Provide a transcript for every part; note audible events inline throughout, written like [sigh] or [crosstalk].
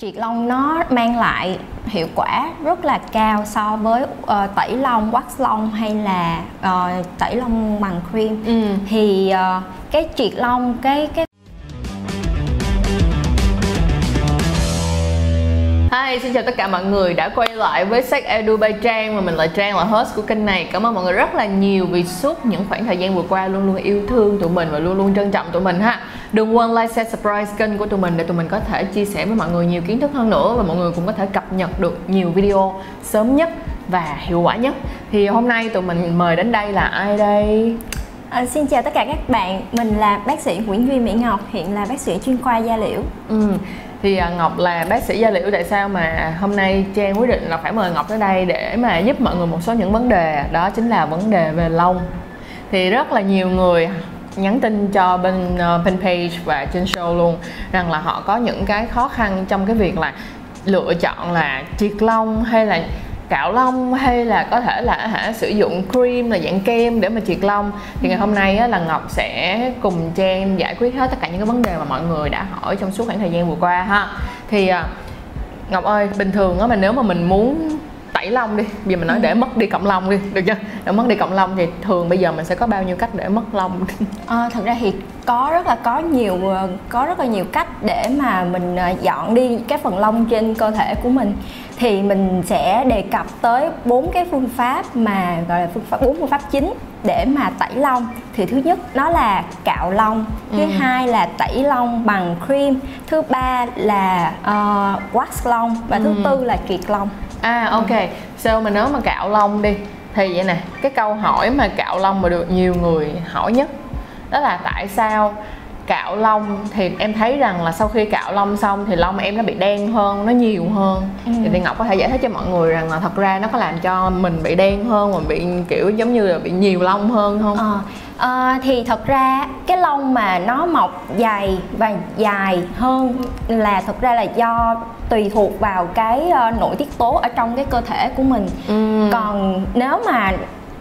triệt lông nó mang lại hiệu quả rất là cao so với uh, tẩy lông wax lông hay là uh, tẩy lông bằng cream ừ. thì uh, cái triệt lông cái cái Hi, xin chào tất cả mọi người đã quay lại với Sách Edu by Trang và mình là Trang là host của kênh này. Cảm ơn mọi người rất là nhiều vì suốt những khoảng thời gian vừa qua luôn luôn yêu thương tụi mình và luôn luôn trân trọng tụi mình ha. Đừng quên like, share, subscribe kênh của tụi mình để tụi mình có thể chia sẻ với mọi người nhiều kiến thức hơn nữa và mọi người cũng có thể cập nhật được nhiều video sớm nhất và hiệu quả nhất. Thì hôm nay tụi mình mời đến đây là ai đây? À, xin chào tất cả các bạn, mình là bác sĩ Nguyễn Duy Mỹ Ngọc, hiện là bác sĩ chuyên khoa da liễu. Ừ thì à, Ngọc là bác sĩ da liễu tại sao mà hôm nay Trang quyết định là phải mời Ngọc tới đây để mà giúp mọi người một số những vấn đề đó chính là vấn đề về lông thì rất là nhiều người nhắn tin cho bên uh, bên page và trên show luôn rằng là họ có những cái khó khăn trong cái việc là lựa chọn là triệt lông hay là cạo lông hay là có thể là hả sử dụng cream là dạng kem để mà triệt lông. Thì ngày hôm nay á, là ngọc sẽ cùng trang giải quyết hết tất cả những cái vấn đề mà mọi người đã hỏi trong suốt khoảng thời gian vừa qua ha. Thì ờ, ngọc ơi bình thường á mà nếu mà mình muốn tẩy lông đi. Bây giờ mình nói ừ. để mất đi cọng lông đi được chưa? Để mất đi cọng lông thì thường bây giờ mình sẽ có bao nhiêu cách để mất lông? À, [laughs] thật ra thì có rất là có nhiều ờ, có rất là nhiều cách để mà mình ờ, dọn đi cái phần lông trên cơ thể của mình. Thì mình sẽ đề cập tới bốn cái phương pháp mà gọi là phương pháp bốn phương pháp chính để mà tẩy lông. Thì thứ nhất đó là cạo lông. Thứ ừ. hai là tẩy lông bằng cream. Thứ ba là uh, wax lông. Và ừ. thứ tư là triệt lông à ok. So mà nếu mà cạo lông đi? Thì vậy nè cái câu hỏi mà cạo lông mà được nhiều người hỏi nhất đó là tại sao cạo lông thì em thấy rằng là sau khi cạo lông xong thì lông em nó bị đen hơn nó nhiều hơn. Ừ. thì ngọc có thể giải thích cho mọi người rằng là thật ra nó có làm cho mình bị đen hơn và bị kiểu giống như là bị nhiều lông hơn không? À, à, thì thật ra cái lông mà nó mọc dày và dài hơn là thật ra là do tùy thuộc vào cái uh, nội tiết tố ở trong cái cơ thể của mình ừ. còn nếu mà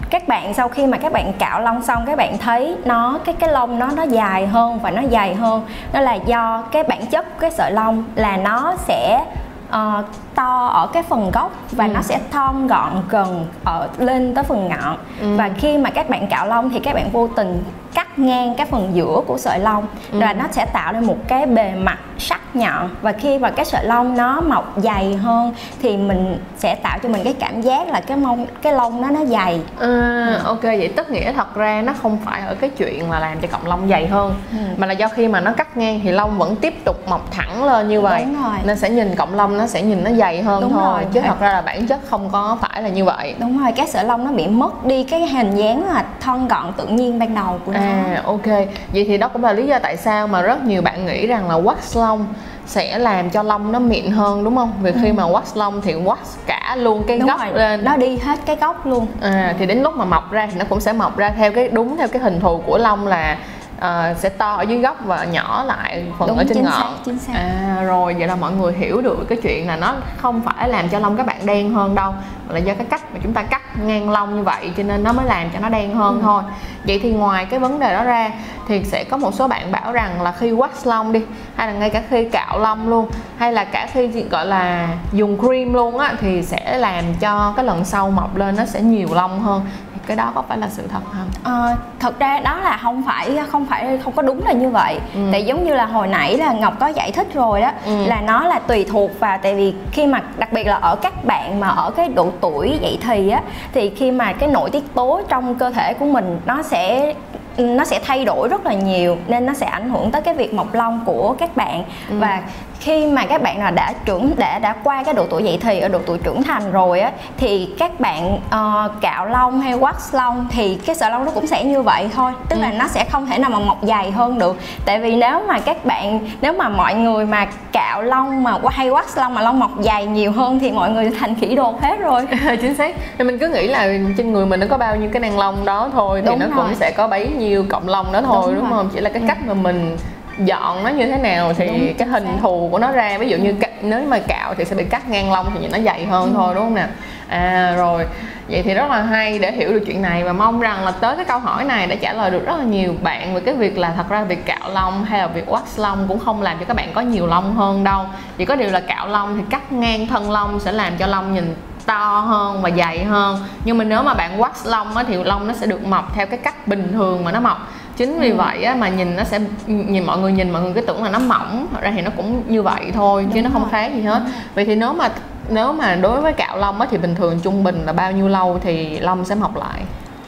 các bạn sau khi mà các bạn cạo lông xong các bạn thấy nó cái cái lông nó nó dài hơn và nó dày hơn đó là do cái bản chất cái sợi lông là nó sẽ uh, to ở cái phần gốc và ừ. nó sẽ thon gọn gần ở lên tới phần ngọn ừ. và khi mà các bạn cạo lông thì các bạn vô tình cắt ngang cái phần giữa của sợi lông ừ. và nó sẽ tạo nên một cái bề mặt sắc nhọn và khi mà cái sợi lông nó mọc dày hơn thì mình sẽ tạo cho mình cái cảm giác là cái mông cái lông nó nó dày à, ok vậy tức nghĩa thật ra nó không phải ở cái chuyện là làm cho cọng lông dày hơn ừ. mà là do khi mà nó cắt ngang thì lông vẫn tiếp tục mọc thẳng lên như vậy nên sẽ nhìn cọng lông nó sẽ nhìn nó dày hơn Đúng thôi rồi. chứ thật ra là bản chất không có phải là như vậy Đúng rồi cái sợi lông nó bị mất đi cái hình dáng là thon gọn tự nhiên ban đầu của nó à ok vậy thì đó cũng là lý do tại sao mà rất nhiều bạn nghĩ rằng là wax lông sẽ làm cho lông nó mịn hơn đúng không? Vì khi ừ. mà wax lông thì wax cả luôn cái đúng gốc rồi. lên nó đi hết cái gốc luôn à, thì đến lúc mà mọc ra thì nó cũng sẽ mọc ra theo cái đúng theo cái hình thù của lông là uh, sẽ to ở dưới gốc và nhỏ lại phần Đúng, ở trên ngọn xác, chính xác. à rồi vậy là mọi người hiểu được cái chuyện là nó không phải làm cho lông các bạn đen hơn đâu mà là do cái cách mà chúng ta cắt ngang lông như vậy cho nên nó mới làm cho nó đen hơn ừ. thôi vậy thì ngoài cái vấn đề đó ra thì sẽ có một số bạn bảo rằng là khi wax lông đi hay là ngay cả khi cạo lông luôn hay là cả khi gọi là dùng cream luôn á thì sẽ làm cho cái lần sau mọc lên nó sẽ nhiều lông hơn cái đó có phải là sự thật không? À, thật ra đó là không phải không phải không có đúng là như vậy. Ừ. Tại giống như là hồi nãy là Ngọc có giải thích rồi đó ừ. là nó là tùy thuộc vào tại vì khi mà đặc biệt là ở các bạn mà ở cái độ tuổi dậy thì á thì khi mà cái nội tiết tố trong cơ thể của mình nó sẽ nó sẽ thay đổi rất là nhiều nên nó sẽ ảnh hưởng tới cái việc mọc lông của các bạn ừ. và khi mà các bạn nào đã trưởng đã đã qua cái độ tuổi dậy thì ở độ tuổi trưởng thành rồi á thì các bạn uh, cạo lông hay wax lông thì cái sợi lông nó cũng sẽ như vậy thôi tức ừ. là nó sẽ không thể nào mà mọc dày hơn được tại vì nếu mà các bạn nếu mà mọi người mà cạo lông mà hay wax lông mà lông mọc dày nhiều hơn thì mọi người thành khỉ đột hết rồi [laughs] chính xác thì mình cứ nghĩ là trên người mình nó có bao nhiêu cái nang lông đó thôi thì đúng nó rồi. cũng sẽ có bấy nhiêu cọng lông đó thôi đúng, đúng không chỉ là cái ừ. cách mà mình dọn nó như thế nào thì đúng, cái hình xác. thù của nó ra. Ví dụ như nếu mà cạo thì sẽ bị cắt ngang lông thì nhìn nó dày hơn ừ. thôi đúng không nè? À rồi. Vậy thì rất là hay để hiểu được chuyện này và mong rằng là tới cái câu hỏi này đã trả lời được rất là nhiều bạn về cái việc là thật ra việc cạo lông hay là việc wax lông cũng không làm cho các bạn có nhiều lông hơn đâu. Chỉ có điều là cạo lông thì cắt ngang thân lông sẽ làm cho lông nhìn to hơn và dày hơn. Nhưng mà nếu mà bạn wax lông á, thì lông nó sẽ được mọc theo cái cách bình thường mà nó mọc chính vì ừ. vậy á, mà nhìn nó sẽ nhìn mọi người nhìn mọi người cứ tưởng là nó mỏng. Thật ra thì nó cũng như vậy thôi Đúng chứ nó không khác gì hết. Vậy thì nếu mà nếu mà đối với cạo lông á, thì bình thường trung bình là bao nhiêu lâu thì lông sẽ mọc lại?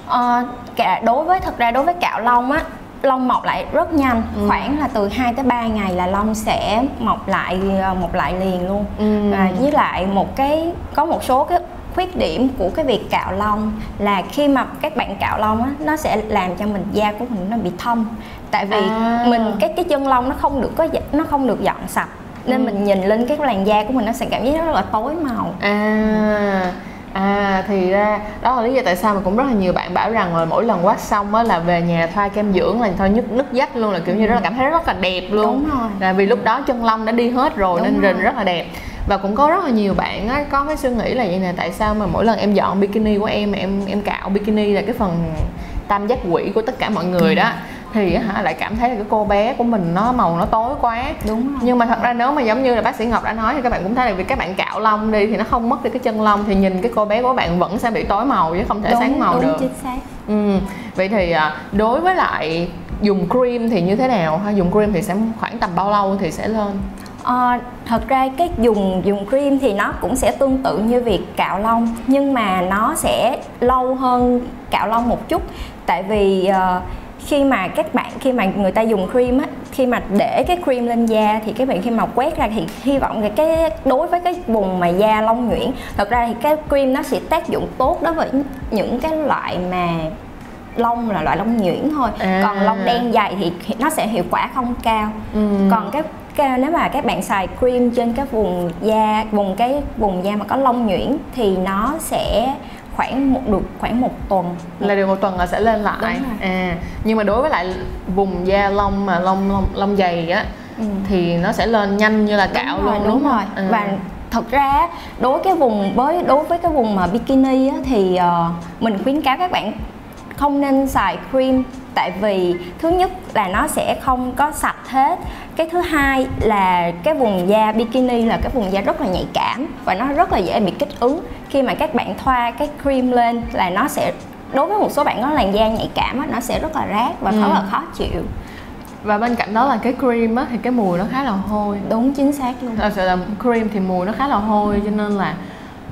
À, cả đối với thật ra đối với cạo lông á lông mọc lại rất nhanh. Ừ. khoảng là từ 2 tới 3 ngày là lông sẽ mọc lại ờ, mọc lại liền luôn. Ừ. và với lại một cái có một số cái khuyết điểm của cái việc cạo lông là khi mà các bạn cạo lông á nó sẽ làm cho mình da của mình nó bị thâm tại vì à. mình cái cái chân lông nó không được có nó không được dọn sạch nên ừ. mình nhìn lên cái làn da của mình nó sẽ cảm giác rất là tối màu à À thì ra đó là lý do tại sao mà cũng rất là nhiều bạn bảo rằng là mỗi lần quát xong á là về nhà thoa kem dưỡng là thôi nhức nứt dách luôn là kiểu như rất là cảm thấy rất là đẹp luôn. Đúng rồi. Là vì lúc đó chân lông đã đi hết rồi Đúng nên rồi. rình rất là đẹp và cũng có rất là nhiều bạn á có cái suy nghĩ là vậy nè tại sao mà mỗi lần em dọn bikini của em em em cạo bikini là cái phần tam giác quỷ của tất cả mọi người đó thì hả lại cảm thấy là cái cô bé của mình nó màu nó tối quá đúng rồi. nhưng mà thật ra nếu mà giống như là bác sĩ ngọc đã nói thì các bạn cũng thấy là vì các bạn cạo lông đi thì nó không mất đi cái chân lông thì nhìn cái cô bé của bạn vẫn sẽ bị tối màu chứ không thể đúng, sáng màu đúng, được chính xác. Ừ. vậy thì à, đối với lại dùng cream thì như thế nào ha dùng cream thì sẽ khoảng tầm bao lâu thì sẽ lên À, thật ra cái dùng dùng cream thì nó cũng sẽ tương tự như việc cạo lông nhưng mà nó sẽ lâu hơn cạo lông một chút tại vì uh, khi mà các bạn khi mà người ta dùng cream á khi mà để cái cream lên da thì các bạn khi mà quét ra thì hy vọng là cái đối với cái vùng mà da lông nhuyễn thật ra thì cái cream nó sẽ tác dụng tốt đối với những cái loại mà lông là loại lông nhuyễn thôi à. còn lông đen dày thì nó sẽ hiệu quả không cao ừ. còn cái nếu mà các bạn xài cream trên cái vùng da vùng cái vùng da mà có lông nhuyễn thì nó sẽ khoảng một được khoảng một tuần. Là được một tuần là sẽ lên lại. À nhưng mà đối với lại vùng da lông mà lông lông, lông dày á ừ. thì nó sẽ lên nhanh như là cạo đúng luôn rồi, đúng, đúng rồi. À. và thật ra đối cái vùng với đối với cái vùng mà bikini á, thì uh, mình khuyến cáo các bạn không nên xài cream. Tại vì thứ nhất là nó sẽ không có sạch hết. Cái thứ hai là cái vùng da bikini là cái vùng da rất là nhạy cảm và nó rất là dễ bị kích ứng. Khi mà các bạn thoa cái cream lên là nó sẽ đối với một số bạn có làn da nhạy cảm á, nó sẽ rất là rát và ừ. rất là khó chịu. Và bên cạnh đó là cái cream á thì cái mùi nó khá là hôi. Đúng chính xác luôn. Thật sự là cream thì mùi nó khá là hôi cho nên là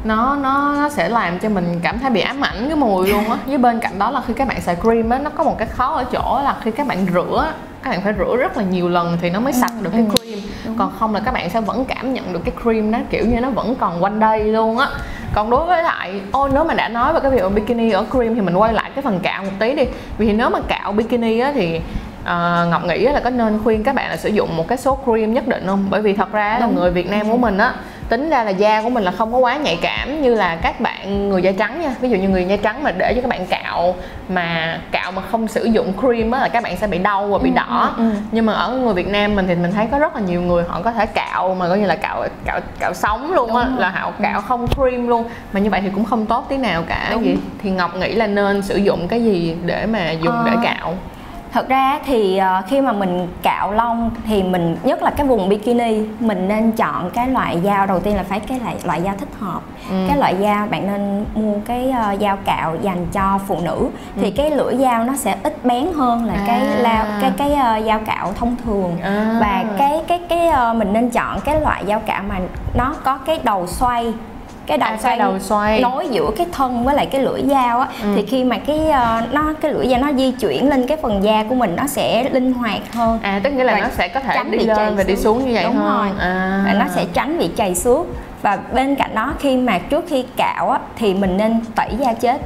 nó nó nó sẽ làm cho mình cảm thấy bị ám ảnh cái mùi luôn á. [laughs] Với bên cạnh đó là khi các bạn xài cream á nó có một cái khó ở chỗ là khi các bạn rửa các bạn phải rửa rất là nhiều lần thì nó mới sạch được cái ừ. cream. còn không là các bạn sẽ vẫn cảm nhận được cái cream đó kiểu như nó vẫn còn quanh đây luôn á. Còn đối với lại ô nếu mà đã nói về cái việc bikini ở cream thì mình quay lại cái phần cạo một tí đi. Vì nếu mà cạo bikini á thì uh, ngọc nghĩ là có nên khuyên các bạn là sử dụng một cái số cream nhất định không? Bởi vì thật ra là người việt nam của mình á tính ra là da của mình là không có quá nhạy cảm như là các bạn người da trắng nha. Ví dụ như người da trắng mà để cho các bạn cạo mà cạo mà không sử dụng cream á là các bạn sẽ bị đau và bị ừ, đỏ. ừ, ừ. nhưng mà ở người Việt Nam mình thì mình thấy có rất là nhiều người họ có thể cạo mà coi như là cạo cạo cạo sống luôn á là họ cạo không cream luôn. Mà như vậy thì cũng không tốt tí nào cả. Đúng. gì thì Ngọc nghĩ là nên sử dụng cái gì để mà dùng ờ, để cạo thật ra thì uh, khi mà mình cạo lông thì mình nhất là cái vùng bikini mình nên chọn cái loại dao đầu tiên là phải cái loại loại dao thích hợp ừ. cái loại dao bạn nên mua cái uh, dao cạo dành cho phụ nữ ừ. thì cái lưỡi dao nó sẽ ít bén hơn là à. cái lao cái cái uh, dao cạo thông thường à. và cái cái cái uh, mình nên chọn cái loại dao cạo mà nó có cái đầu xoay cái đầu à, xoay đầu xoay nối giữa cái thân với lại cái lưỡi dao á ừ. thì khi mà cái uh, nó cái lưỡi dao nó di chuyển lên cái phần da của mình nó sẽ linh hoạt hơn. À tức nghĩa là nó sẽ có thể đi lên và đi xuống. như vậy đúng hơn. rồi. À. nó sẽ tránh bị chày xước và bên cạnh đó khi mà trước khi cạo á thì mình nên tẩy da chết.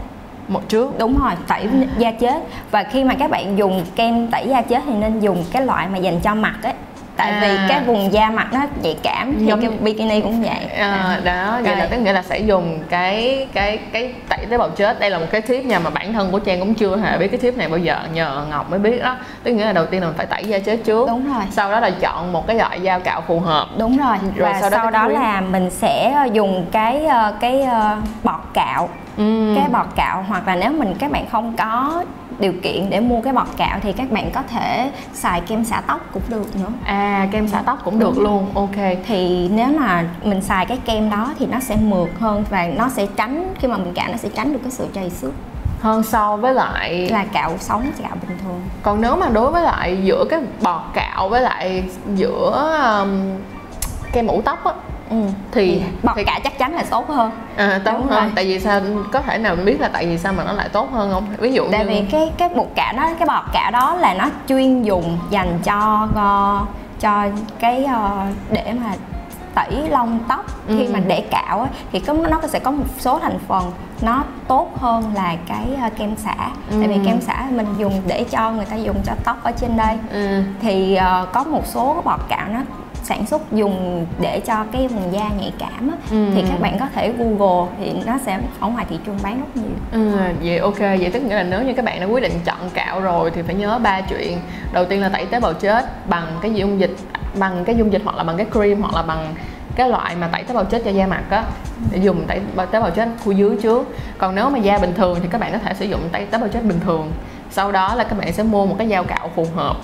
Một trước. Đúng rồi tẩy da chết. Và khi mà các bạn dùng kem tẩy da chết thì nên dùng cái loại mà dành cho mặt ấy tại vì À. cái vùng da mặt nó nhạy cảm thì Giống- cái bikini cũng vậy. À, đó vậy là tức nghĩa là sẽ dùng cái cái cái tẩy tế bào chết. Đây là một cái tip nha mà bản thân của trang cũng chưa hề biết cái tip này bao giờ. Nhờ ngọc mới biết đó. Tức nghĩa là đầu tiên là mình phải tẩy da chết trước. Đúng rồi. Sau đó là chọn một cái loại dao cạo phù hợp. Đúng rồi, Rồi và sau đó sau đó là mình sẽ ờ, dùng cái ờ, cái ờ, bọt cạo. Ừ. cái bọt cạo hoặc là nếu mình các bạn không có điều kiện để mua cái bọt cạo thì các bạn có thể xài kem xả tóc cũng được nữa. À kem xả tóc cũng được luôn ok. Thì nếu mà mình xài cái kem đó thì nó sẽ mượt hơn và nó sẽ tránh khi mà mình cạo nó sẽ tránh được cái sự trầy xước. Hơn so với lại là cạo sống cạo bình thường. Còn nếu mà đối với lại giữa cái bọt cạo với lại giữa um, kem ủ tóc á ừ. thì bọt thì cạo chắc chắn là tốt hơn à, tốt Đúng hơn rồi. tại vì sao có thể nào biết là tại vì sao mà nó lại tốt hơn không ví dụ tại như vì cái cái bột cạo đó cái bọt cạo đó là nó chuyên dùng dành cho ờ, cho cái ờ, để mà tẩy lông tóc khi Ừ. mà để cạo á, thì có nó sẽ có một số thành phần nó tốt hơn là cái ờ, kem xả tại vì Ừ. kem xả mình dùng để cho người ta dùng cho tóc ở trên đây ừ. thì ờ, có một số bọt cạo nó sản xuất dùng để cho cái vùng da nhạy cảm á, Ừ. thì các bạn có thể google thì nó sẽ ở ngoài thị trường bán rất nhiều. Ừ, vậy ok vậy tức nghĩa là nếu như các bạn đã quyết định chọn cạo rồi thì phải nhớ ba chuyện. Đầu tiên là tẩy tế bào chết bằng cái dung dịch bằng cái dung dịch hoặc là bằng cái cream hoặc là bằng cái loại mà tẩy tế bào chết cho da mặt á. Để dùng tẩy tế bào chết khu dưới trước. Còn nếu mà da bình thường thì các bạn có thể sử dụng tẩy tế bào chết bình thường. Sau đó là các bạn sẽ mua một cái dao cạo phù hợp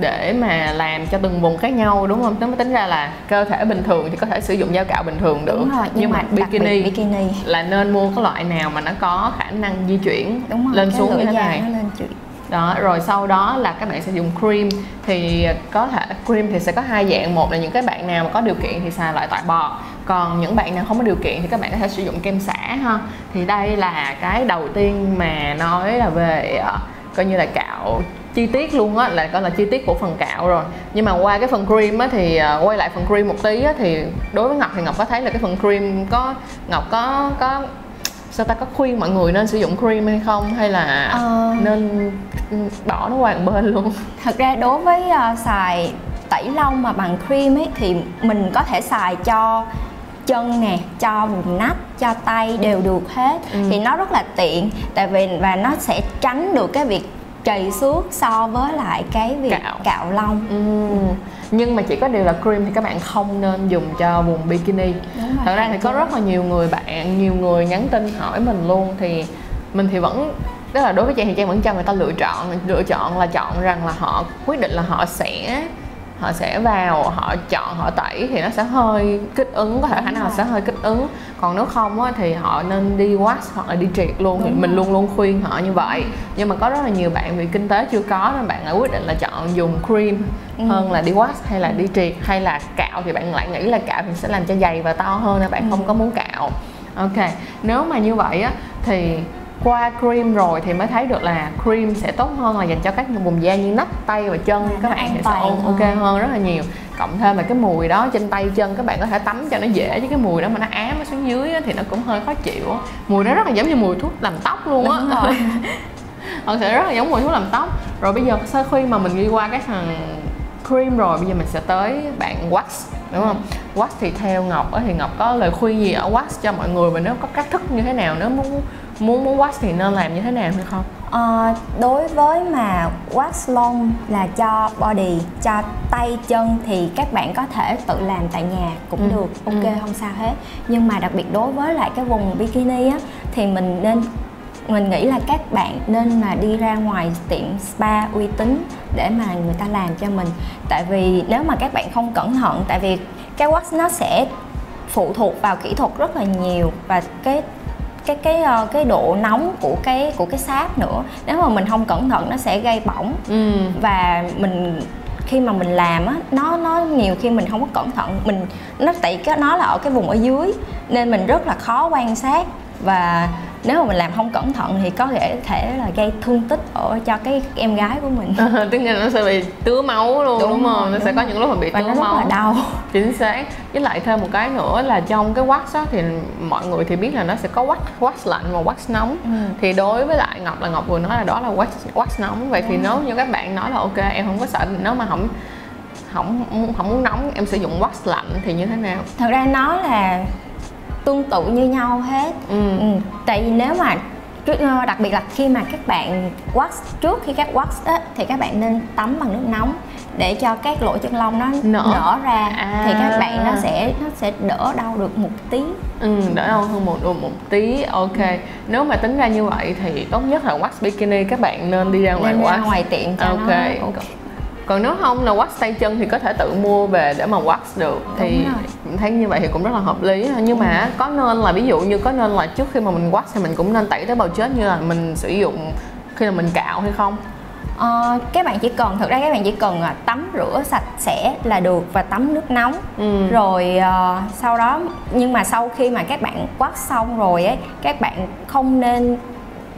để mà làm cho từng vùng khác nhau đúng không? Nếu mà tính ra là cơ thể bình thường thì có thể sử dụng dao cạo bình thường được. Đúng rồi nhưng, mà, đặc biệt bikini bikini. là nên mua cái loại nào mà nó có khả năng di chuyển đúng rồi lên xuống như thế này. nó lên chuyện đó rồi sau đó là các bạn sẽ dùng cream. Thì có thể cream thì sẽ có hai dạng. Một là những cái bạn nào mà có điều kiện thì xài loại loại bọt còn những bạn nào không có điều kiện thì các bạn có thể sử dụng kem xả ha. Thì đây là cái đầu tiên mà nói là về ờ, coi như là cạo chi tiết luôn á là coi là chi tiết của phần cạo rồi. Nhưng mà qua cái phần cream á thì ờ, quay lại phần cream một tí á thì đối với ngọc thì ngọc có thấy là cái phần cream có ngọc có có sao ta có khuyên mọi người nên sử dụng cream hay không? Hay là Ờ. nên ừ, bỏ nó qua một bên luôn? Thật ra đối với ờ, xài tẩy lông mà bằng cream ấy thì mình có thể xài cho chân nè cho vùng nách cho tay đều được hết. Ừ. thì nó rất là tiện tại vì và nó sẽ tránh được cái việc trầy xước so với lại cái việc Cạo. cạo, lông. Ừm, nhưng mà chỉ có điều là cream thì các bạn không nên dùng cho vùng bikini. Thật ra thì có rất là nhiều người bạn nhiều người nhắn tin hỏi mình luôn thì mình thì vẫn tức là đối với trang thì trang vẫn cho người ta lựa chọn lựa chọn là chọn rằng là họ quyết định là họ sẽ họ sẽ vào họ chọn họ tẩy thì nó sẽ hơi kích ứng có thể khả năng sẽ hơi kích ứng còn nếu không á, thì họ nên đi wax hoặc là đi triệt luôn thì mình rồi. luôn luôn khuyên họ như vậy nhưng mà có rất là nhiều bạn vì kinh tế chưa có nên bạn lại quyết định là chọn dùng cream Ừ. hơn là đi wax hay là đi triệt hay là cạo thì bạn lại nghĩ là cạo thì sẽ làm cho dày và to hơn nên bạn Ừ. không có muốn cạo ok nếu mà như vậy á thì qua cream rồi thì mới thấy được là cream sẽ tốt hơn là dành cho các vùng da như nách tay và chân. Và các nó bạn thì sẽ ok hơn. hơn rất là nhiều. Cộng thêm là cái mùi đó trên tay chân các bạn có thể tắm cho nó dễ chứ cái mùi đó mà nó ám nó xuống dưới thì nó cũng hơi khó chịu mùi đó rất là giống như mùi thuốc làm tóc luôn á. [laughs] Thật sự rất là giống mùi thuốc làm tóc. Rồi bây giờ sau khi mà mình đi qua cái thằng cream rồi bây giờ mình sẽ tới bạn wax đúng không? Wax thì theo ngọc thì ngọc có lời khuyên gì ở wax cho mọi người và nếu có cách thức như thế nào? Nếu muốn muốn muốn wax thì nên làm như thế nào hay không? Ờ, đối với mà wax lông là cho body cho tay chân thì các bạn có thể tự làm tại nhà cũng Ừ, được. Ok ừ. không sao hết. Nhưng mà đặc biệt đối với lại cái vùng bikini á thì mình nên mình nghĩ là các bạn nên mà đi ra ngoài tiệm spa uy tín để mà người ta làm cho mình. Tại vì nếu mà các bạn không cẩn thận tại vì cái wax nó sẽ phụ thuộc vào kỹ thuật rất là nhiều và cái cái cái ờ, cái độ nóng của cái của cái sáp nữa. Nếu mà mình không cẩn thận nó sẽ gây bỏng. Ừ. Và mình khi mà mình làm á nó nó nhiều khi mình không có cẩn thận. Mình nó tại cái nó là ở cái vùng ở dưới nên mình rất là khó quan sát. Và nếu mà mình làm không cẩn thận thì có thể thể là gây thương tích ở cho cái em gái của mình. [laughs] Tức là nó sẽ bị tứa máu luôn đúng, Đúng không? rồi, nó đúng sẽ có những lúc mà bị và tứa nó rất máu. là đau. [laughs] Chính xác. Với lại thêm một cái nữa là trong cái wax á, thì mọi người thì biết là nó sẽ có wax wax lạnh và wax nóng. Ừ. thì đối với lại ngọc là ngọc vừa nói là đó là wax wax nóng. Vậy thì nếu như các bạn nói là ok em không có sợ nếu mà không không không muốn nóng em sử dụng wax lạnh thì như thế nào? Thật ra nó là tương tự như nhau hết ừ. ừ. tại vì nếu mà ờ, đặc biệt là khi mà các bạn wax trước khi các wax á, thì các bạn nên tắm bằng nước nóng để cho các lỗ chân lông nó Nở. nở ra À. thì các bạn nó sẽ nó sẽ đỡ đau được một tí Ừ, đỡ đau hơn một một, một tí ok nếu mà tính ra như vậy thì tốt nhất là wax bikini các bạn nên đi ra ngoài nên ra wax ngoài tiện cho ok nó ok còn nếu không là wax tay chân thì có thể tự mua về để mà wax được. Thì thấy như vậy thì cũng rất là hợp lý. Nhưng mà có nên là ví dụ như có nên là trước khi mà mình wax thì mình cũng nên tẩy tế bào chết như là mình sử dụng khi là mình cạo hay không? Ờ, các bạn chỉ cần thực ra các bạn chỉ cần à, tắm rửa sạch sẽ là được và tắm nước nóng. Ừ. rồi ờ, sau đó nhưng mà sau khi mà các bạn quát xong rồi ấy các bạn không nên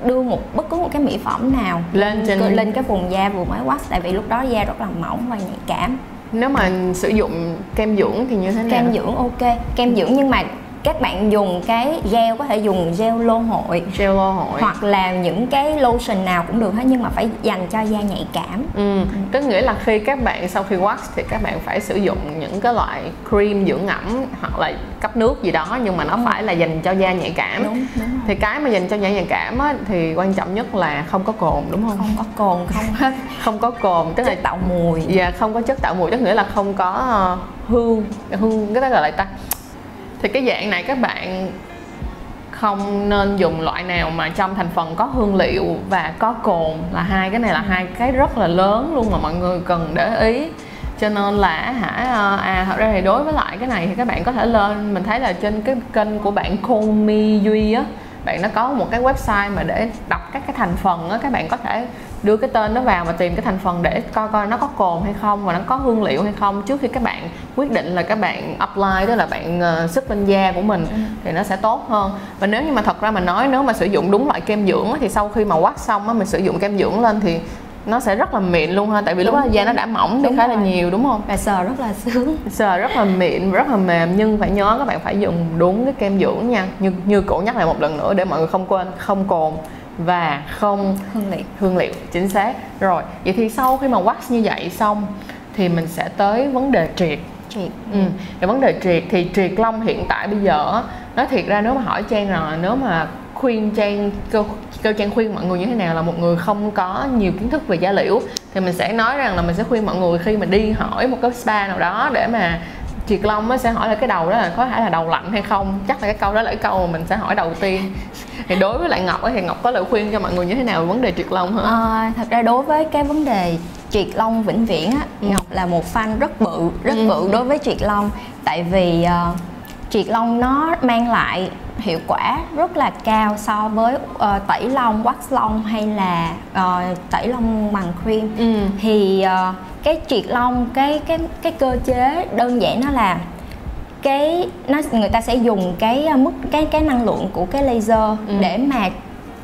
đưa một bất cứ một cái mỹ phẩm nào Lên trên- lên cái vùng da vừa mới quát tại vì lúc đó da rất là mỏng và nhạy cảm. Nếu mà sử dụng kem dưỡng thì như thế nào? Kem dưỡng ok kem dưỡng nhưng mà các bạn dùng cái gel có thể dùng gel lô hội gel lô hội hoặc là những cái lotion nào cũng được hết nhưng mà phải dành cho da nhạy cảm Ừ, tức nghĩa là khi các bạn sau khi wax thì các bạn phải sử dụng những cái loại cream dưỡng ẩm hoặc là cấp nước gì đó nhưng mà nó phải là dành cho da nhạy cảm. đúng đúng rồi. Thì cái mà dành cho da nhạy cảm á, thì quan trọng nhất là không có cồn đúng không? không có cồn không hết [laughs] Không có cồn tức là chất tạo mùi Dạ không có chất tạo mùi tức nghĩa là không có ờ, hương hương cái đó gọi là ta thì cái dạng này các bạn không nên dùng loại nào mà trong thành phần có hương liệu và có cồn là hai cái này là hai cái rất là lớn luôn mà mọi người cần để ý. Cho nên là hả ờ, à thật ra thì đối với lại cái này thì các bạn có thể lên mình thấy là trên cái kênh của bạn Me Duy á bạn nó có một cái website mà để đọc các cái thành phần á các bạn có thể đưa cái tên nó vào và tìm cái thành phần để coi coi nó có cồn hay không và nó có hương liệu hay không trước khi các bạn quyết định là các bạn apply tức là bạn ờ, sức lên da của mình thì nó sẽ tốt hơn. Và nếu như mà thật ra mà nói nếu mà sử dụng đúng loại kem dưỡng thì sau khi mà wax xong á mình sử dụng kem dưỡng lên thì nó sẽ rất là mịn luôn ha tại vì lúc Đúng đó da nó đã mỏng đi khá là rồi. nhiều đúng không? Và sờ rất là sướng. [laughs] Sờ rất là mịn rất là mềm nhưng phải nhớ các bạn phải dùng đúng cái kem dưỡng nha. Như như cổ nhắc lại một lần nữa để mọi người không quên không cồn và không hương liệu. Hương liệu chính xác. Rồi vậy thì sau khi mà wax như vậy xong thì mình sẽ tới vấn đề triệt. Triệt. Ừ. cái vấn đề triệt thì triệt lông hiện tại bây giờ á, nói thiệt ra nếu mà hỏi trang là nếu mà khuyên trang cơ cơ trang khuyên mọi người như thế nào là một người không có nhiều kiến thức về da liễu thì mình sẽ nói rằng là mình sẽ khuyên mọi người khi mà đi hỏi một cái spa nào đó để mà triệt lông á sẽ hỏi là cái đầu đó là có thể là đầu lạnh hay không chắc là cái câu đó là cái câu mà mình sẽ hỏi đầu tiên thì đối với lại ngọc thì ngọc có lời khuyên cho mọi người như thế nào về vấn đề triệt lông hả Ờ, thật ra đối với cái vấn đề triệt lông vĩnh viễn á, Ừ. Ngọc là một fan rất bự, rất Ừ. bự đối với triệt lông tại vì ờ, triệt lông nó mang lại hiệu quả rất là cao so với ờ, tẩy lông, wax lông hay là ờ, tẩy lông bằng cream. ừ Thì ờ, cái triệt lông cái cái cái cơ chế đơn giản nó là cái nó người ta sẽ dùng cái mức cái cái năng lượng của cái laser Ừ. để mà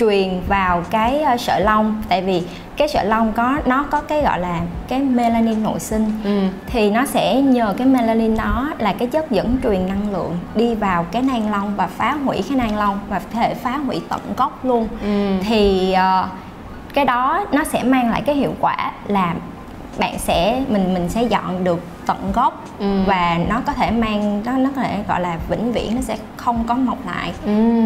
truyền vào cái ờ, sợi lông. Tại vì cái sợi lông có nó có cái gọi là cái melanin nội sinh. Ừ. Thì nó sẽ nhờ cái melanin đó là cái chất dẫn truyền năng lượng đi vào cái nang lông và phá hủy cái nang lông và có thể phá hủy tận gốc luôn. Ừ. Thì ờ, cái đó nó sẽ mang lại cái hiệu quả là bạn sẽ mình mình sẽ dọn được tận gốc Ừ. và nó có thể mang nó nó có thể gọi là vĩnh viễn nó sẽ không có mọc lại. Ừ.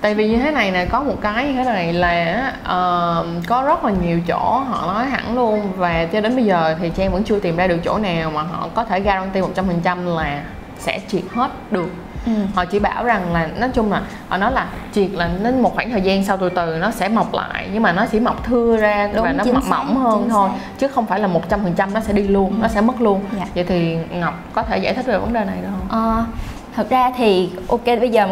Tại vì như thế này nè có một cái như thế này là ờ, có rất là nhiều chỗ họ nói hẳn luôn và cho đến bây giờ thì Trang vẫn chưa tìm ra được chỗ nào mà họ có thể guarantee 100% là sẽ triệt hết được ừ. họ chỉ bảo rằng là nói chung là họ nói là triệt là đến một khoảng thời gian sau từ từ nó sẽ mọc lại nhưng mà nó chỉ mọc thưa ra Đúng, và nó mọc xác, mỏng hơn thôi xác. chứ không phải là một trăm phần trăm nó sẽ đi luôn nó sẽ mất luôn Dạ. vậy thì ngọc có thể giải thích về vấn đề này được không Ờ, thật ra thì ok bây giờ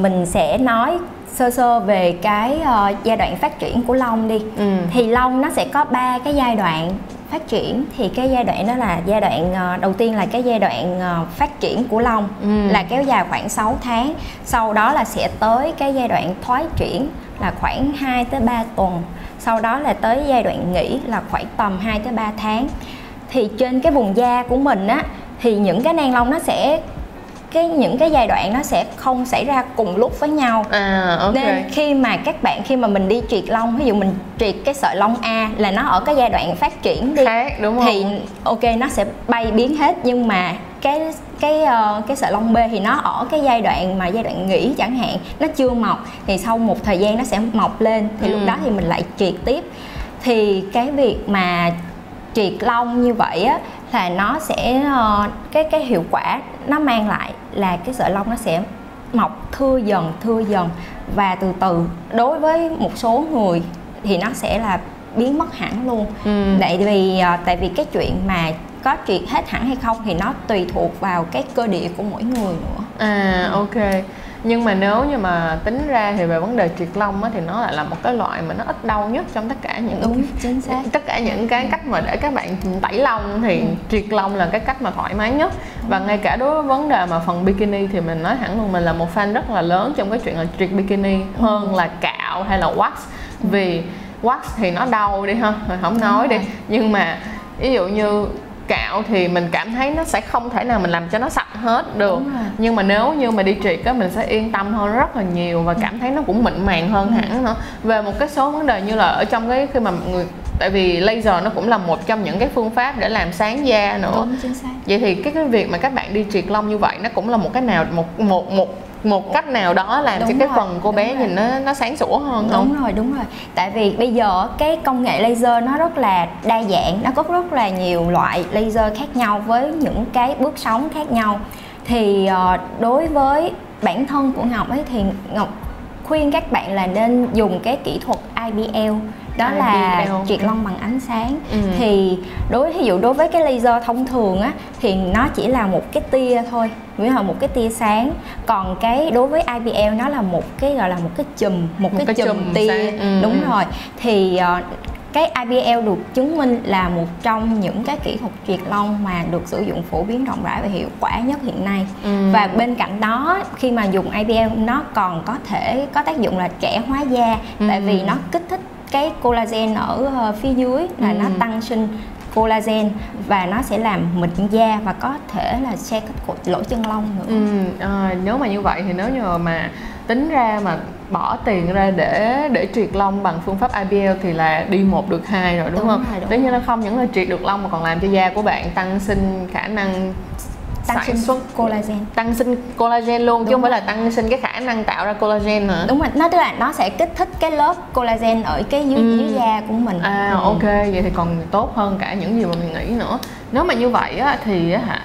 mình sẽ nói sơ sơ về cái ờ, giai đoạn phát triển của lông đi. Ừ. Thì lông nó sẽ có ba cái giai đoạn phát triển. Thì cái giai đoạn đó là giai đoạn ờ, đầu tiên là cái giai đoạn ờ, phát triển của lông Ừ. là kéo dài khoảng 6 tháng. Sau đó là sẽ tới cái giai đoạn thoái triển là khoảng 2 tới 3 tuần. Sau đó là tới giai đoạn nghỉ là khoảng tầm 2 tới 3 tháng. Thì trên cái vùng da của mình á thì những cái nang lông nó sẽ cái những cái giai đoạn nó sẽ không xảy ra cùng lúc với nhau. À ok. Nên khi mà các bạn khi mà mình đi triệt lông ví dụ mình triệt cái sợi lông A là nó ở cái giai đoạn phát triển đi khác đúng không? thì ok nó sẽ bay biến hết. Nhưng mà cái cái uh, cái sợi lông B thì nó ở cái giai đoạn mà giai đoạn nghỉ chẳng hạn nó chưa mọc. Thì sau một thời gian nó sẽ mọc lên thì Ừ. lúc đó thì mình lại triệt tiếp. Thì cái việc mà triệt lông như vậy á là nó sẽ ờ, cái cái hiệu quả nó mang lại là cái sợi lông nó sẽ mọc thưa dần thưa dần. Và từ từ đối với một số người thì nó sẽ là biến mất hẳn luôn. Ừ. tại vì ờ, tại vì cái chuyện mà có triệt hết hẳn hay không thì nó tùy thuộc vào cái cơ địa của mỗi người nữa. À ok nhưng mà nếu như mà tính ra thì về vấn đề triệt lông á, thì nó lại là một cái loại mà nó ít đau nhất trong tất cả những đúng chính xác. tất cả những cái cách mà để các bạn tẩy lông thì triệt lông là cái cách mà thoải mái nhất. Và ngay cả đối với vấn đề mà phần bikini thì mình nói hẳn luôn mình là một fan rất là lớn trong cái chuyện là triệt bikini hơn là cạo hay là wax. Vì wax thì nó đau đi ha mình không nói đi. Nhưng mà ví dụ như cạo thì mình cảm thấy nó sẽ không thể nào mình làm cho nó sạch hết được. Nhưng mà nếu như mà đi triệt á mình sẽ yên tâm hơn rất là nhiều và cảm thấy nó cũng mịn màng hơn hẳn nữa. Về một cái số vấn đề như là ở trong cái khi mà người tại vì laser nó cũng là một trong những cái phương pháp để làm sáng da nữa. Đúng chính xác. Vậy thì cái cái việc mà các bạn đi triệt lông như vậy nó cũng là một cái nào một một một một cách nào đó làm Đúng cho cái rồi, phần cô bé đúng rồi. nhìn nó nó sáng sủa hơn không? Đúng rồi đúng rồi. Tại vì bây giờ cái công nghệ laser nó rất là đa dạng nó có rất là nhiều loại laser khác nhau với những cái bước sóng khác nhau. Thì ờ, đối với bản thân của ngọc ấy thì ngọc khuyên các bạn là nên dùng cái kỹ thuật IBL đó là triệt lông bằng ánh sáng Ừ. thì đối ví dụ đối với cái laser thông thường á thì nó chỉ là một cái tia thôi nghĩa là một cái tia sáng còn cái đối với IBL nó là một cái gọi là một cái chùm một, Một cái, cái chùm, chùm tia sáng. Ừ, đúng ừ. rồi thì ờ, cái IBL được chứng minh là một trong những cái kỹ thuật triệt lông mà được sử dụng phổ biến rộng rãi và hiệu quả nhất hiện nay Ừ. và bên cạnh đó khi mà dùng IBL nó còn có thể có tác dụng là trẻ hóa da tại Ừ. vì nó kích thích cái collagen ở ờ, phía dưới là nó Ừ. tăng sinh collagen và nó sẽ làm mịn da và có thể là xe kích cột lỗ chân lông nữa Ừ, à, nếu mà như vậy thì nếu như mà tính ra mà bỏ tiền ra để để triệt lông bằng phương pháp IBL thì là đi một được hai rồi đúng, Đúng không? rồi, đúng Nếu như rồi. nó không những là triệt được lông mà còn làm cho da của bạn tăng sinh khả năng tăng sản sinh xuất collagen tăng sinh collagen luôn chứ Đúng không phải rồi. là tăng sinh cái khả năng tạo ra collagen nữa. đúng rồi nó tức là nó sẽ kích thích cái lớp collagen ở cái dưới Ừ. dưới da của mình À Ừ. ok vậy thì còn tốt hơn cả những gì mà mình nghĩ nữa. Nếu mà như vậy á thì hả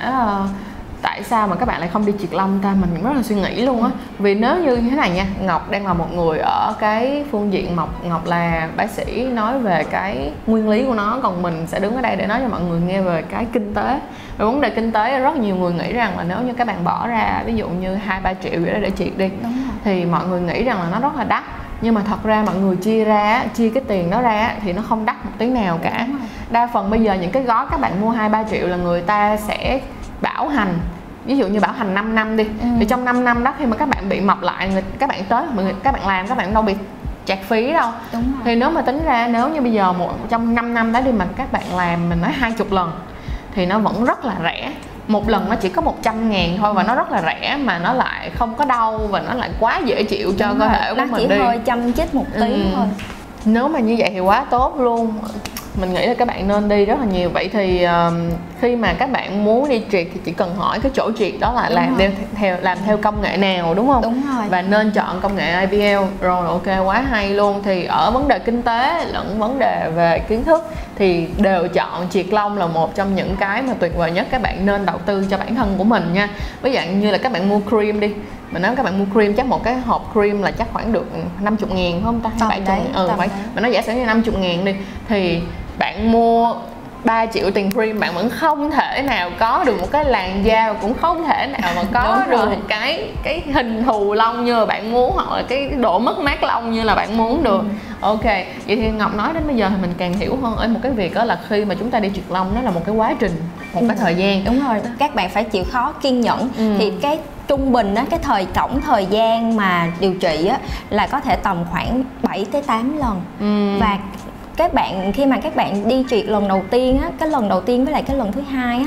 tại sao mà các bạn lại không đi triệt lông ta? Mình rất là suy nghĩ luôn á. Vì nếu như thế này nha ngọc đang là một người ở cái phương diện mộc ngọc là bác sĩ nói về cái nguyên lý của nó còn mình sẽ đứng ở đây để nói cho mọi người nghe về cái kinh tế. Về vấn đề kinh tế rất nhiều người nghĩ rằng là nếu như các bạn bỏ ra ví dụ như hai ba triệu đó để triệt đi thì mọi người nghĩ rằng là nó rất là đắt. Nhưng mà thật ra mọi người chia ra chia cái tiền đó ra thì nó không đắt một tí nào cả. Đa phần bây giờ những cái gói các bạn mua hai ba triệu là người ta sẽ bảo hành. Ví dụ như bảo hành 5 năm đi Ừ. thì trong 5 năm đó khi mà các bạn bị mập lại người, các bạn tới người các bạn làm các bạn đâu bị chạc phí đâu. Đúng rồi. Thì nếu mà tính ra nếu như bây giờ một trong 5 năm đó đi mà các bạn làm mình nói hai chục lần thì nó vẫn rất là rẻ. Một lần nó chỉ có 100 ngàn thôi và nó rất là rẻ mà nó lại không có đau và nó lại quá dễ chịu cho Đúng cơ rồi. thể của nó mình chỉ đi. hơi chăm chích một tí Ừ. thôi. Nếu mà như vậy thì quá tốt luôn mình nghĩ là các bạn nên đi rất là nhiều. Vậy thì um, khi mà các bạn muốn đi triệt thì chỉ cần hỏi cái chỗ triệt đó là Đúng làm theo, theo làm theo công nghệ nào đúng không? Đúng rồi. Và nên chọn công nghệ IBL. Rồi ok quá hay luôn. Thì ở vấn đề kinh tế lẫn vấn đề về kiến thức thì đều chọn triệt lông là một trong những cái mà tuyệt vời nhất. Các bạn nên đầu tư cho bản thân của mình nha. Ví dụ như là các bạn mua cream đi. Mình nói các bạn mua cream chắc một cái hộp cream là chắc khoảng được 50 ngàn không ta? Tầm Hay 70 đấy, ngàn? ừ, tầm phải. đấy. mà nó giả sử như 50 ngàn đi thì bạn mua 3 triệu tiền cream bạn vẫn không thể nào có được một cái làn da và cũng không thể nào mà có Đúng được rồi. cái cái hình thù lông như là bạn muốn hoặc là cái độ mất mát lông như là bạn muốn được ok vậy thì ngọc nói đến bây giờ thì mình càng hiểu hơn ở một cái việc đó là khi mà chúng ta đi triệt lông nó là một cái quá trình một cái Ừ. thời gian đúng rồi các bạn phải chịu khó kiên nhẫn Ừ. thì cái trung bình á cái thời tổng thời gian mà điều trị á là có thể tầm khoảng 7 tới 8 lần ừ. và các bạn khi mà các bạn đi triệt lần đầu tiên á cái lần đầu tiên với lại cái lần thứ hai á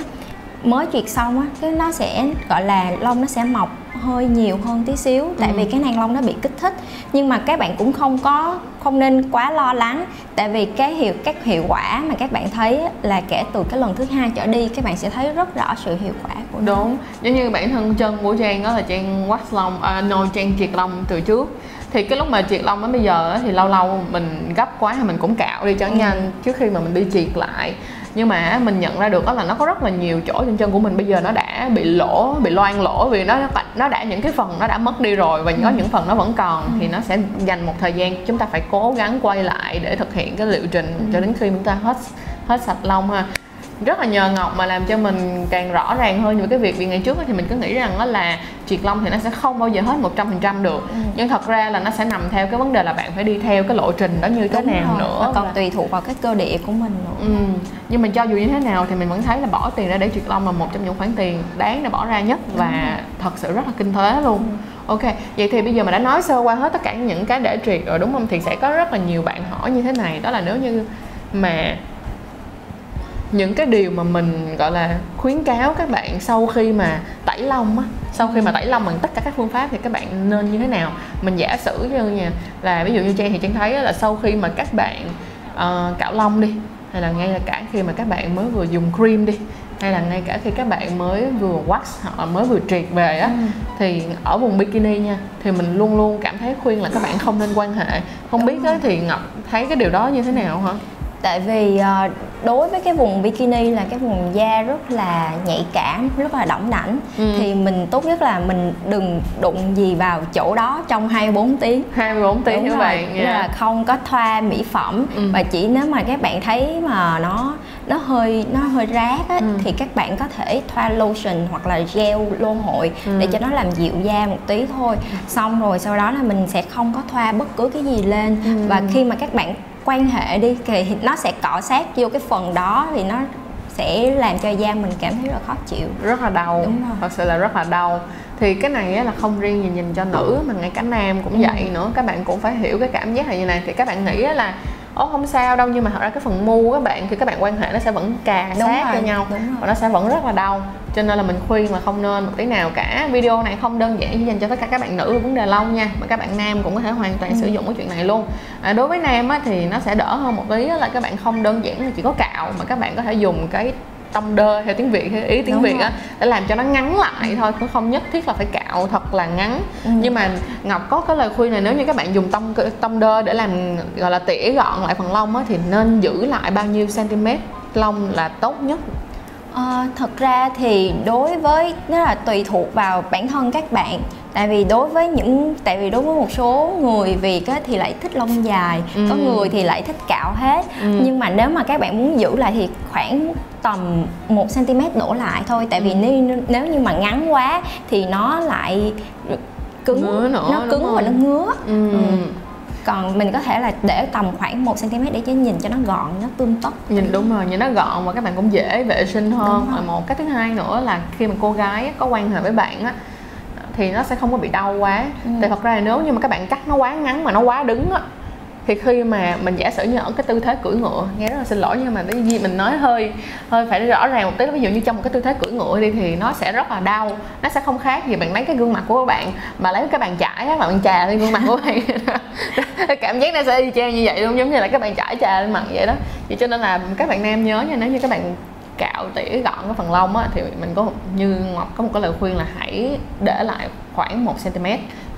mới triệt xong á cái nó sẽ gọi là lông nó sẽ mọc hơi nhiều hơn tí xíu. Tại ừ. vì cái nang lông nó bị kích thích. Nhưng mà các bạn cũng không có không nên quá lo lắng. Tại vì cái hiệu các hiệu quả mà các bạn thấy là kể từ cái lần thứ hai trở đi các bạn sẽ thấy rất rõ sự hiệu quả của nó. Đúng giống như bản thân chân của trang đó là trang wax lông à, no trang triệt lông từ trước thì cái lúc mà triệt lông đến bây giờ thì lâu lâu mình gấp quá thì mình cũng cạo đi cho ừ. nhanh trước khi mà mình đi triệt lại nhưng mà mình nhận ra được đó là nó có rất là nhiều chỗ trên chân của mình bây giờ nó đã bị lỗ bị loang lỗ vì nó nó đã những cái phần nó đã mất đi rồi và có ừ. những phần nó vẫn còn ừ. thì nó sẽ dành một thời gian chúng ta phải cố gắng quay lại để thực hiện cái liệu trình ừ. cho đến khi chúng ta hết hết sạch lông ha rất là nhờ ngọc mà làm cho mình càng rõ ràng hơn về cái việc vì ngày trước thì mình cứ nghĩ rằng đó là triệt lông thì nó sẽ không bao giờ hết 100% được ừ. nhưng thật ra là nó sẽ nằm theo cái vấn đề là bạn phải đi theo cái lộ trình đó như thế nào rồi. nữa và còn là... tùy thuộc vào cái cơ địa của mình nữa ừ. nhưng mà cho dù như thế nào thì mình vẫn thấy là bỏ tiền ra để triệt lông là một trong những khoản tiền đáng để bỏ ra nhất và ừ. thật sự rất là kinh tế luôn ừ. Ok, vậy thì bây giờ mà đã nói sơ qua hết tất cả những cái để triệt rồi đúng không? Thì sẽ có rất là nhiều bạn hỏi như thế này Đó là nếu như mà những cái điều mà mình gọi là khuyến cáo các bạn sau khi mà tẩy lông á sau khi mà tẩy lông bằng tất cả các phương pháp thì các bạn nên như thế nào? Mình giả sử như nha là ví dụ như trang thì trang thấy là sau khi mà các bạn uh, cạo lông đi hay là ngay là cả khi mà các bạn mới vừa dùng cream đi hay là ngay cả khi các bạn mới vừa wax hoặc là mới vừa triệt về á ừ. thì ở vùng bikini nha thì mình luôn luôn cảm thấy khuyên là các bạn không nên quan hệ. Không biết á thì ngọc thấy cái điều đó như thế nào hả tại vì uh, đối với cái vùng bikini là cái vùng da rất là nhạy cảm rất là đỏng đảnh ừ. thì mình tốt nhất là mình đừng đụng gì vào chỗ đó trong 24 tiếng 24 tiếng như vậy yeah. là không có thoa mỹ phẩm ừ. và chỉ nếu mà các bạn thấy mà nó nó hơi nó hơi rát á, ừ. thì các bạn có thể thoa lotion hoặc là gel lô hội ừ. để cho nó làm dịu da một tí thôi xong rồi sau đó là mình sẽ không có thoa bất cứ cái gì lên ừ. và khi mà các bạn quan hệ đi thì nó sẽ cọ sát vô cái phần đó thì nó sẽ làm cho da mình cảm thấy rất là khó chịu. Rất là đau. Đúng rồi. thật sự là rất là đau. Thì cái này là không riêng gì dành cho nữ mà ngay cả nam cũng ừ. vậy nữa. Các bạn cũng phải hiểu cái cảm giác này như này. Thì các bạn nghĩ là ố không sao đâu nhưng mà thật ra cái phần mu các bạn khi các bạn quan hệ nó sẽ vẫn cà sát cho nhau. và nó sẽ vẫn rất là đau. Cho nên là mình khuyên là không nên một tí nào cả. Video này không đơn giản chỉ dành cho tất cả các bạn nữ vấn đề lông nha mà các bạn nam cũng có thể hoàn toàn ừ. sử dụng cái chuyện này luôn. À, đối với nam á, thì nó sẽ đỡ hơn một tí là các bạn không đơn giản là chỉ có cạo mà các bạn có thể dùng cái tông đơ theo tiếng việt theo ý tiếng Đúng việt á để làm cho nó ngắn lại thôi cũng không nhất thiết là phải cạo thật là ngắn. Ừ. nhưng mà ngọc có cái lời khuyên này nếu như các bạn dùng tông tông đơ để làm gọi là tỉa gọn lại phần lông á thì nên giữ lại bao nhiêu cm lông là tốt nhất? À, thật ra thì đối với nó là tùy thuộc vào bản thân các bạn tại vì đối với những tại vì đối với một số người việt á, thì lại thích lông dài ừ. có người thì lại thích cạo hết ừ. nhưng mà nếu mà các bạn muốn giữ lại thì khoảng tầm 1 cm đổ lại thôi tại vì ừ. nếu, nếu như mà ngắn quá thì nó lại cứng ngứa nữa, nó cứng và nó ngứa ừ. Ừ còn mình có thể là để tầm khoảng 1 cm để cho nhìn cho nó gọn nó tươm tất nhìn đúng rồi nhìn nó gọn và các bạn cũng dễ vệ sinh hơn và một cái thứ hai nữa là khi mà cô gái có quan hệ với bạn á thì nó sẽ không có bị đau quá. Ừ. tại thật ra là nếu như mà các bạn cắt nó quá ngắn mà nó quá đứng á thì khi mà mình giả sử như ở cái tư thế cưỡi ngựa nghe rất là xin lỗi nhưng mà cái gì mình nói hơi hơi phải rõ ràng một tí. Ví dụ như trong một cái tư thế cưỡi ngựa đi thì nó sẽ rất là đau nó sẽ không khác gì bạn lấy cái gương mặt của các bạn mà lấy cái bàn chải á bạn chà lên gương mặt của bạn. [laughs] Cảm giác nó sẽ y chang như vậy luôn giống như là các bạn chải chà lên mặt vậy đó. Vậy cho nên là các bạn nam nhớ nha nếu như các bạn cạo tỉa gọn cái phần lông á thì mình có như ngọc có một cái lời khuyên là hãy để lại khoảng 1 cm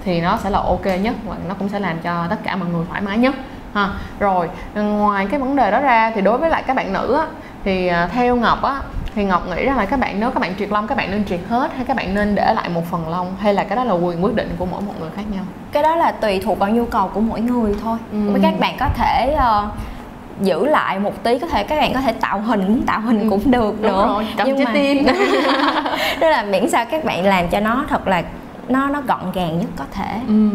thì nó sẽ là ok nhất và nó cũng sẽ làm cho tất cả mọi người thoải mái nhất ha. Rồi ngoài cái vấn đề đó ra thì đối với lại các bạn nữ á, thì à, theo ngọc á thì ngọc nghĩ rằng là các bạn nếu các bạn triệt lông các bạn nên triệt hết hay các bạn nên để lại một phần lông hay là cái đó là quyền quyết định của mỗi một người khác nhau? Cái đó là tùy thuộc vào nhu cầu của mỗi người thôi. Ừ. các bạn có thể uh, giữ lại một tí có thể các bạn có thể tạo hình muốn tạo hình ừ. cũng được Đúng nữa rồi, cầm nhưng mà tim [laughs] đó là miễn sao các bạn làm cho nó thật là nó nó gọn gàng nhất có thể ừ.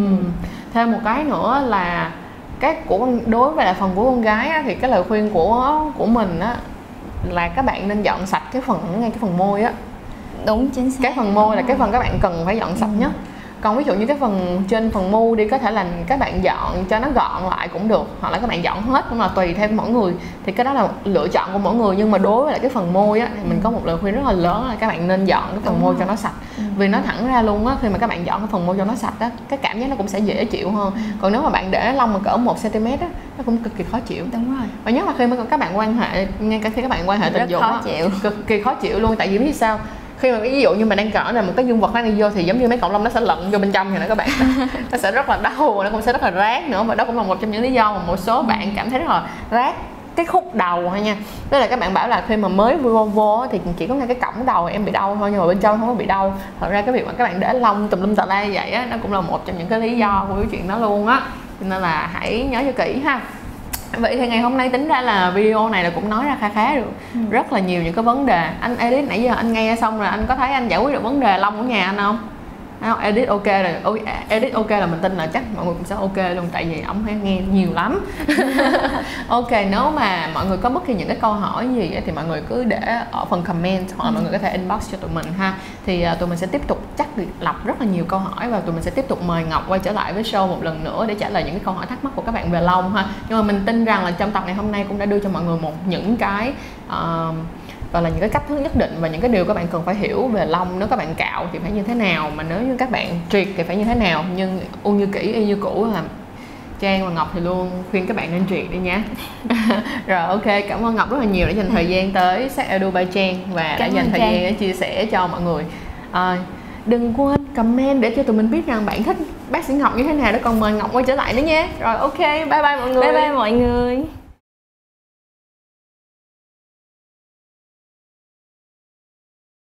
thêm một cái nữa là cái của đối với lại phần của con gái á, thì cái lời khuyên của của mình á là các bạn nên dọn sạch cái phần ngay cái phần môi á đúng chính xác cái phần môi là cái phần các bạn cần phải dọn sạch ừ. nhất còn ví dụ như cái phần trên phần mu đi có thể là các bạn dọn cho nó gọn lại cũng được hoặc là các bạn dọn hết nhưng mà tùy theo mỗi người. Thì cái đó là lựa chọn của mỗi người nhưng mà đối với lại cái phần môi á thì mình có một lời khuyên rất là lớn là các bạn nên dọn cái phần Đúng môi rồi. cho nó sạch. Ừ. vì nó thẳng ra luôn á khi mà các bạn dọn cái phần môi cho nó sạch á cái cảm giác nó cũng sẽ dễ chịu hơn. Còn nếu mà bạn để lông mà cỡ 1 cm á nó cũng cực kỳ khó chịu. Đúng rồi. Và nhất là khi mà các bạn quan hệ ngay cả khi các bạn quan hệ tình dục khó á, chịu. cực kỳ khó chịu luôn. Tại vì biết sao khi mà ví dụ như mình đang cỡ là một cái dương vật nó đi vô thì giống như mấy cọng lông nó sẽ lận vô bên trong vậy đó các bạn. [laughs] Nó sẽ rất là đau và nó cũng sẽ rất là rát nữa và đó cũng là một trong những lý do mà một số bạn cảm thấy rất là rát cái khúc đầu thôi nha. Tức là các bạn bảo là khi mà mới vô vô thì chỉ có ngay cái cổng đầu em bị đau thôi nhưng mà bên trong không có bị đau. Thật ra cái việc mà các bạn để lông tùm lum tà la như vậy á nó cũng là một trong những cái lý do của cái chuyện đó luôn á. Cho nên là hãy nhớ cho kỹ ha vậy thì ngày hôm nay tính ra là video này là cũng nói ra khá khá được. Ừ. rất là nhiều những cái vấn đề. Anh edit nãy giờ anh nghe xong rồi anh có thấy anh giải quyết được vấn đề lông của nhà anh không không, edit ok rồi. Edit ok là mình tin là chắc mọi người cũng sẽ ok luôn tại vì ông hay nghe nhiều lắm. [laughs] Ok nếu mà mọi người có bất kỳ những cái câu hỏi gì thì mọi người cứ để ở phần comment hoặc là mọi người có thể inbox cho tụi mình ha. Thì à, tụi mình sẽ tiếp tục chắc được lọc rất là nhiều câu hỏi và tụi mình sẽ tiếp tục mời Ngọc quay trở lại với show một lần nữa để trả lời những cái câu hỏi thắc mắc của các bạn về lông ha. Nhưng mà mình tin rằng là trong tập ngày hôm nay cũng đã đưa cho mọi người một những cái uh, gọi là những cái cách thức nhất định và những cái điều các bạn cần phải hiểu về lông nếu các bạn cạo thì phải như thế nào mà nếu như các bạn triệt thì phải như thế nào. Nhưng u như kỹ y như cũ là Trang và Ngọc thì luôn khuyên các bạn nên triệt đi nha. [laughs] Rồi ok, cảm ơn Ngọc rất là nhiều đã dành thời gian tới Sắc Edu by Trang Và đã Cảm dành ơn thời Trang. gian để chia sẻ cho mọi người. À, Đừng quên comment để cho tụi mình biết rằng bạn thích bác sĩ Ngọc như thế nào Để còn mời Ngọc quay trở lại nữa nha. Rồi ok, bye bye mọi người. Bye bye mọi người